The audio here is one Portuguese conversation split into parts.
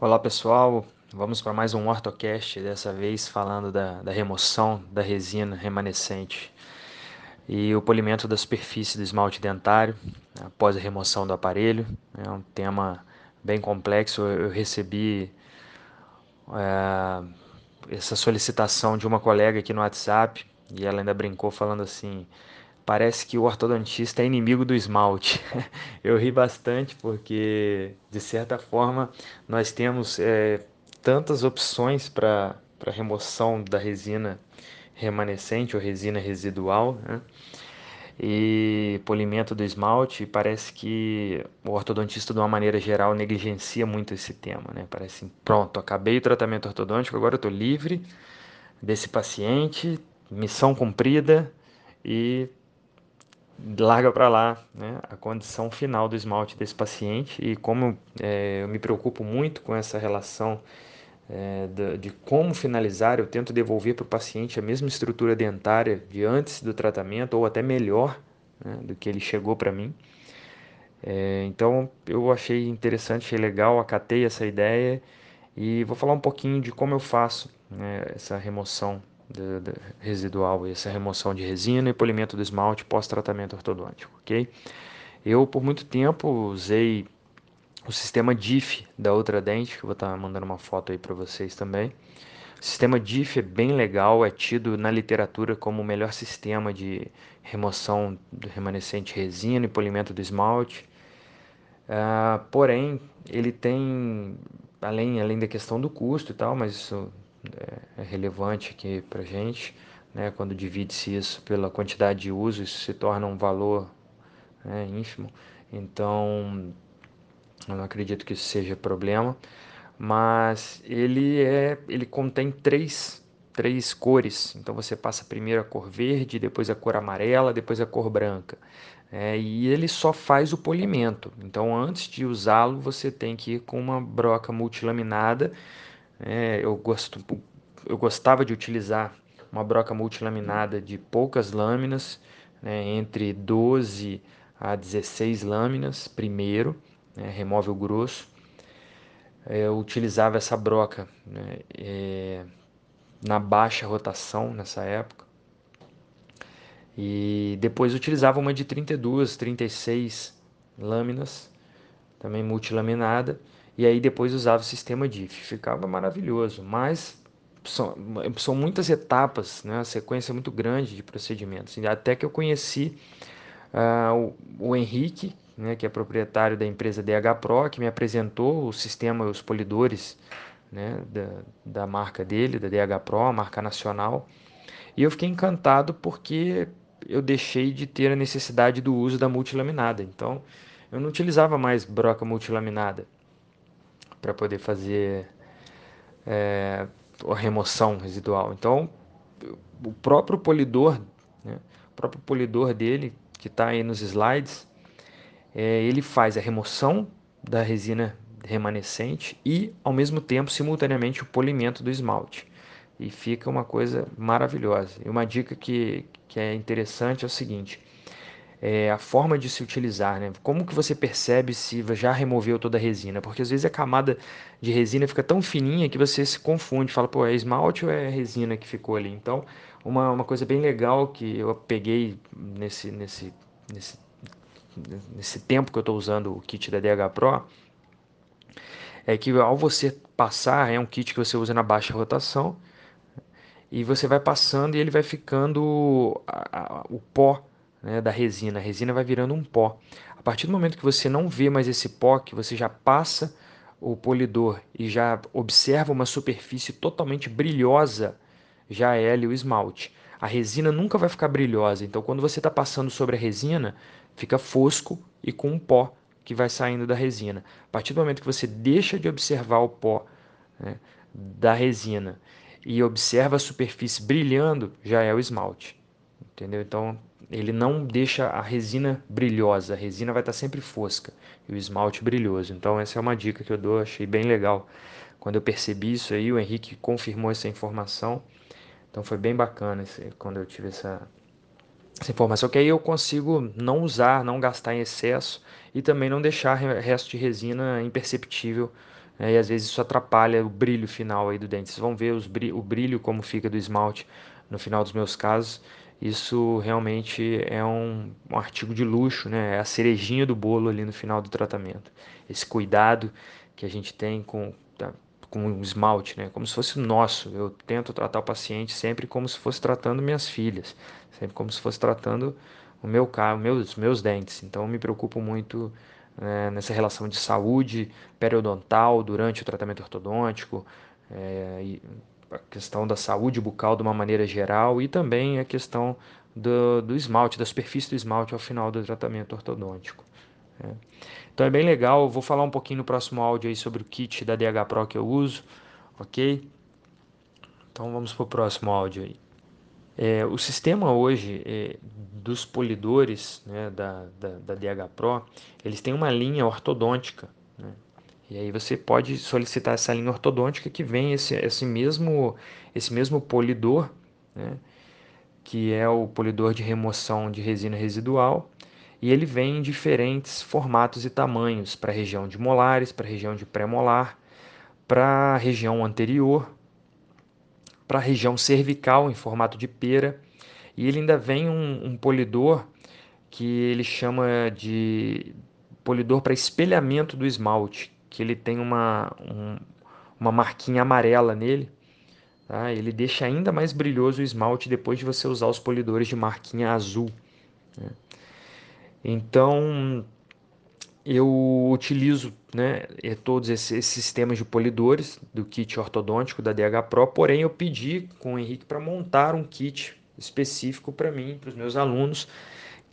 Olá pessoal, vamos para mais um OrtoCast, dessa vez falando da, da, remoção da resina remanescente e o polimento da superfície do esmalte dentário após a remoção do aparelho. É um tema bem complexo, eu recebi é, essa solicitação de uma colega aqui no WhatsApp e ela ainda brincou falando assim, parece que o ortodontista é inimigo do esmalte. Eu ri bastante porque, de certa forma, nós temos é, tantas opções para remoção da resina remanescente ou resina residual, né? e polimento do esmalte, parece que o ortodontista, de uma maneira geral, negligencia muito esse tema. Né? Parece, pronto, acabei o tratamento ortodôntico, agora eu estou livre desse paciente, missão cumprida e larga para lá né, a condição final do esmalte desse paciente. E como é, eu me preocupo muito com essa relação é, de, de, como finalizar, eu tento devolver para o paciente a mesma estrutura dentária de antes do tratamento ou até melhor né, do que ele chegou para mim. É, então eu achei interessante, achei legal, acatei essa ideia. E vou falar um pouquinho de como eu faço né, essa remoção de, de residual, essa remoção de resina e polimento do esmalte pós-tratamento ortodôntico, ok? Eu, por muito tempo, usei o sistema DIF da outra dente, que eu vou estar mandando uma foto aí para vocês também. O sistema DIF é bem legal, é tido na literatura como o melhor sistema de remoção do remanescente resina e polimento do esmalte. Uh, porém, ele tem, além, além da questão do custo e tal, mas isso é, é relevante aqui para gente, né? quando divide-se isso pela quantidade de uso, isso se torna um valor né, ínfimo. Então, eu não acredito que isso seja problema, mas ele é, ele contém três três cores. Então você passa primeiro a cor verde, depois a cor amarela, depois a cor branca. É, e ele só faz o polimento. Então antes de usá-lo você tem que ir com uma broca multilaminada é, eu, gosto, eu gostava de utilizar uma broca multilaminada de poucas lâminas, né, entre 12 a 16 lâminas primeiro, né, remove o grosso. É, eu utilizava essa broca né, é, na baixa rotação nessa época. E depois utilizava uma de 32, 36 lâminas, também multilaminada e aí depois usava o sistema DIF. Ficava maravilhoso, mas são, são muitas etapas, né? uma sequência muito grande de procedimentos. Até que eu conheci uh, o, o, Henrique, né? que é proprietário da empresa DH Pro, que me apresentou o sistema, os polidores né? da, da marca dele, da DH Pro, a marca nacional. E eu fiquei encantado porque eu deixei de ter a necessidade do uso da multilaminada. Então, eu não utilizava mais broca multilaminada para poder fazer é, a remoção residual. Então, o próprio polidor, né, o próprio polidor dele, que está aí nos slides, é, ele faz a remoção da resina remanescente e, ao mesmo tempo, simultaneamente, o polimento do esmalte. E fica uma coisa maravilhosa. E uma dica que, que é interessante é o seguinte: é, a forma de se utilizar, né? Como que você percebe se já removeu toda a resina? Porque às vezes a camada de resina fica tão fininha que você se confunde, fala, pô, é esmalte ou é resina que ficou ali? Então, uma, uma coisa bem legal que eu peguei nesse, nesse, nesse, nesse tempo que eu estou usando o kit da DH Pro, é que ao você passar, é um kit que você usa na baixa rotação, e você vai passando e ele vai ficando a, a, o pó né, da resina. A resina vai virando um pó. A partir do momento que você não vê mais esse pó, que você já passa o polidor e já observa uma superfície totalmente brilhosa, já é ali o esmalte. A resina nunca vai ficar brilhosa, então quando você está passando sobre a resina, fica fosco e com um pó que vai saindo da resina. A partir do momento que você deixa de observar o pó né, da resina e observa a superfície brilhando, já é o esmalte. Entendeu? Então ele não deixa a resina brilhosa, a resina vai estar sempre fosca e o esmalte brilhoso. Então essa é uma dica que eu dou, achei bem legal. Quando eu percebi isso aí, o Henrique confirmou essa informação. Então foi bem bacana esse, quando eu tive essa, essa informação, que aí eu consigo não usar, não gastar em excesso e também não deixar resto de resina imperceptível né, e às vezes isso atrapalha o brilho final aí do dente. Vocês vão ver brilho, o brilho como fica do esmalte no final dos meus casos. Isso realmente é um, um artigo de luxo, né? É a cerejinha do bolo ali no final do tratamento. Esse cuidado que a gente tem com, tá, com o esmalte, né? Como se fosse nosso. Eu tento tratar o paciente sempre como se fosse tratando minhas filhas, sempre como se fosse tratando o meu carro, meus meus dentes. Então eu me preocupo muito né, nessa relação de saúde periodontal durante o tratamento ortodôntico, é, a questão da saúde bucal de uma maneira geral e também a questão do, do esmalte, da superfície do esmalte ao final do tratamento ortodôntico. É. Então é bem legal, eu vou falar um pouquinho no próximo áudio aí sobre o kit da DH Pro que eu uso, ok? Então vamos para o próximo áudio aí. É, o sistema hoje é, dos polidores né, da, da, da, DH Pro, eles têm uma linha ortodôntica. Né? E aí você pode solicitar essa linha ortodôntica que vem esse, esse, mesmo, esse mesmo polidor, né? que é o polidor de remoção de resina residual, e ele vem em diferentes formatos e tamanhos para a região de molares, para a região de pré-molar, para a região anterior, para a região cervical em formato de pera, e ele ainda vem um, um polidor que ele chama de polidor para espelhamento do esmalte, que ele tem uma, um, uma marquinha amarela nele. Tá? Ele deixa ainda mais brilhoso o esmalte depois de você usar os polidores de marquinha azul. Né? Então, eu utilizo né, todos esses, sistemas de polidores do kit ortodôntico da DH Pro, porém eu pedi com o Henrique para montar um kit específico para mim, para os meus alunos,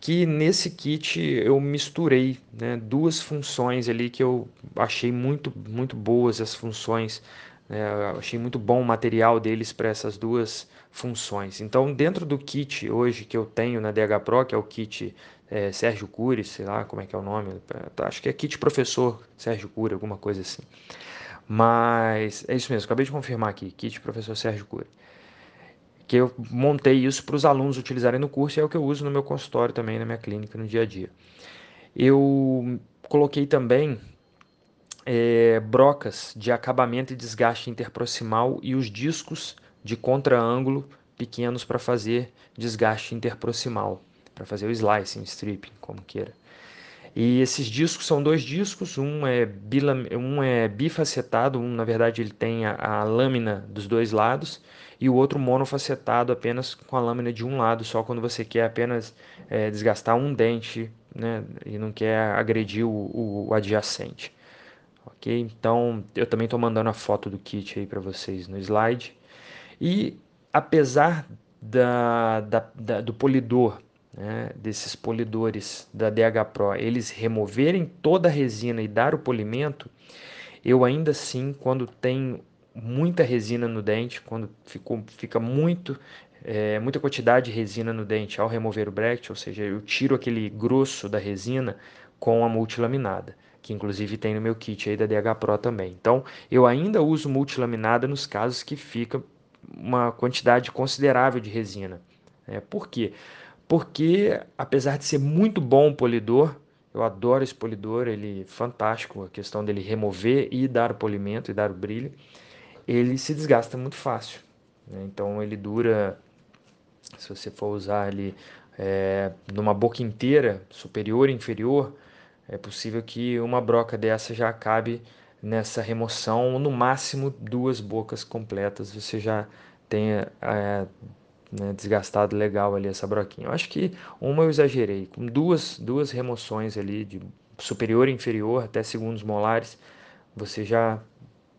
que nesse kit eu misturei né, duas funções ali que eu achei muito, muito boas as funções, né, achei muito bom o material deles para essas duas funções. Então, dentro do kit hoje que eu tenho na DH Pro, que é o kit é, Sérgio Cury, sei lá como é que é o nome, tá, acho que é kit professor Sérgio Cury, alguma coisa assim. Mas é isso mesmo, acabei de confirmar aqui, kit professor Sérgio Cury que eu montei isso para os alunos utilizarem no curso e é o que eu uso no meu consultório também, na minha clínica, no dia a dia. Eu coloquei também é, brocas de acabamento e desgaste interproximal e os discos de contra-ângulo pequenos para fazer desgaste interproximal, para fazer o slicing, stripping, como queira. E esses discos são dois discos, um é, bilam, um é bifacetado, um na verdade ele tem a, a, lâmina dos dois lados, e o outro monofacetado apenas com a lâmina de um lado, só quando você quer apenas é, desgastar um dente né, e não quer agredir o, o adjacente. Ok? Então eu também estou mandando a foto do kit aí para vocês no slide. E apesar da, da, da do polidor né, desses polidores da DH Pro, eles removerem toda a resina e dar o polimento, eu ainda assim, quando tem muita resina no dente, quando ficou, fica muito é, muita quantidade de resina no dente ao remover o bracket, ou seja, eu tiro aquele grosso da resina com a multilaminada, que inclusive tem no meu kit aí da DH Pro também. Então, eu ainda uso multilaminada nos casos que fica uma quantidade considerável de resina. É, por quê? Porque apesar de ser muito bom o polidor, eu adoro esse polidor, ele é fantástico, a questão dele remover e dar o polimento e dar o brilho, ele se desgasta muito fácil. Né? Então ele dura, se você for usar ele é, numa boca inteira, superior e inferior, é possível que uma broca dessa já acabe nessa remoção, no máximo duas bocas completas, você já tenha é, né, desgastado legal ali essa broquinha. Eu acho que uma eu exagerei, com duas, duas remoções ali de superior e inferior até segundos molares, você já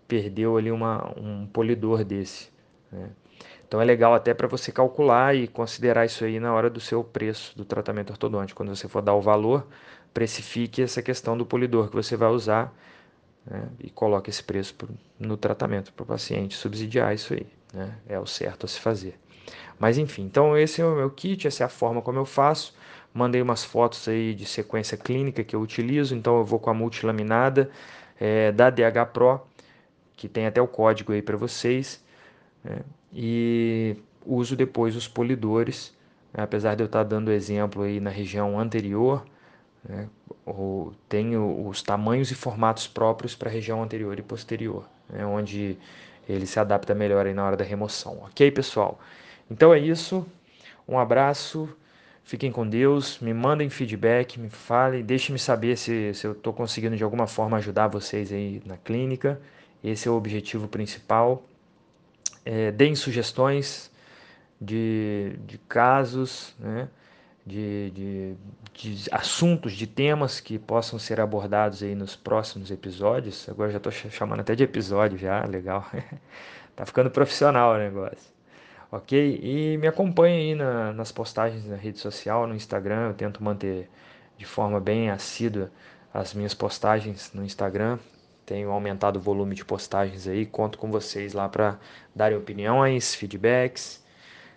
perdeu ali uma, um polidor desse. Né? Então é legal até para você calcular e considerar isso aí na hora do seu preço do tratamento ortodôntico. Quando você for dar o valor, precifique essa questão do polidor que você vai usar né? e coloque esse preço no tratamento para o paciente, subsidiar isso aí. Né? É o certo a se fazer. Mas enfim, então esse é o meu kit, essa é a forma como eu faço. Mandei umas fotos aí de sequência clínica que eu utilizo, então eu vou com a multilaminada é, da DH Pro, que tem até o código aí para vocês, né? e uso depois os polidores, né? apesar de eu estar dando exemplo aí na região anterior, né? tem os tamanhos e formatos próprios para a região anterior e posterior, né? onde ele se adapta melhor aí na hora da remoção. Ok, pessoal? Então é isso. Um abraço. Fiquem com Deus, me mandem feedback, me falem, deixem-me saber se, se eu estou conseguindo de alguma forma ajudar vocês aí na clínica. Esse é o objetivo principal. É, deem sugestões de, de casos, né? de, de, de, assuntos, de temas que possam ser abordados aí nos próximos episódios. Agora já estou chamando até de episódio já, legal. tá ficando profissional o negócio. Ok? E me acompanhe aí na, nas postagens na rede social, no Instagram. Eu tento manter de forma bem assídua as minhas postagens no Instagram. Tenho aumentado o volume de postagens aí. Conto com vocês lá para darem opiniões, feedbacks,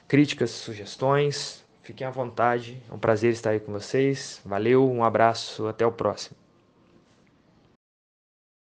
críticas, sugestões Fiquem à vontade, é um prazer estar aí com vocês. Valeu, um abraço, até o próximo.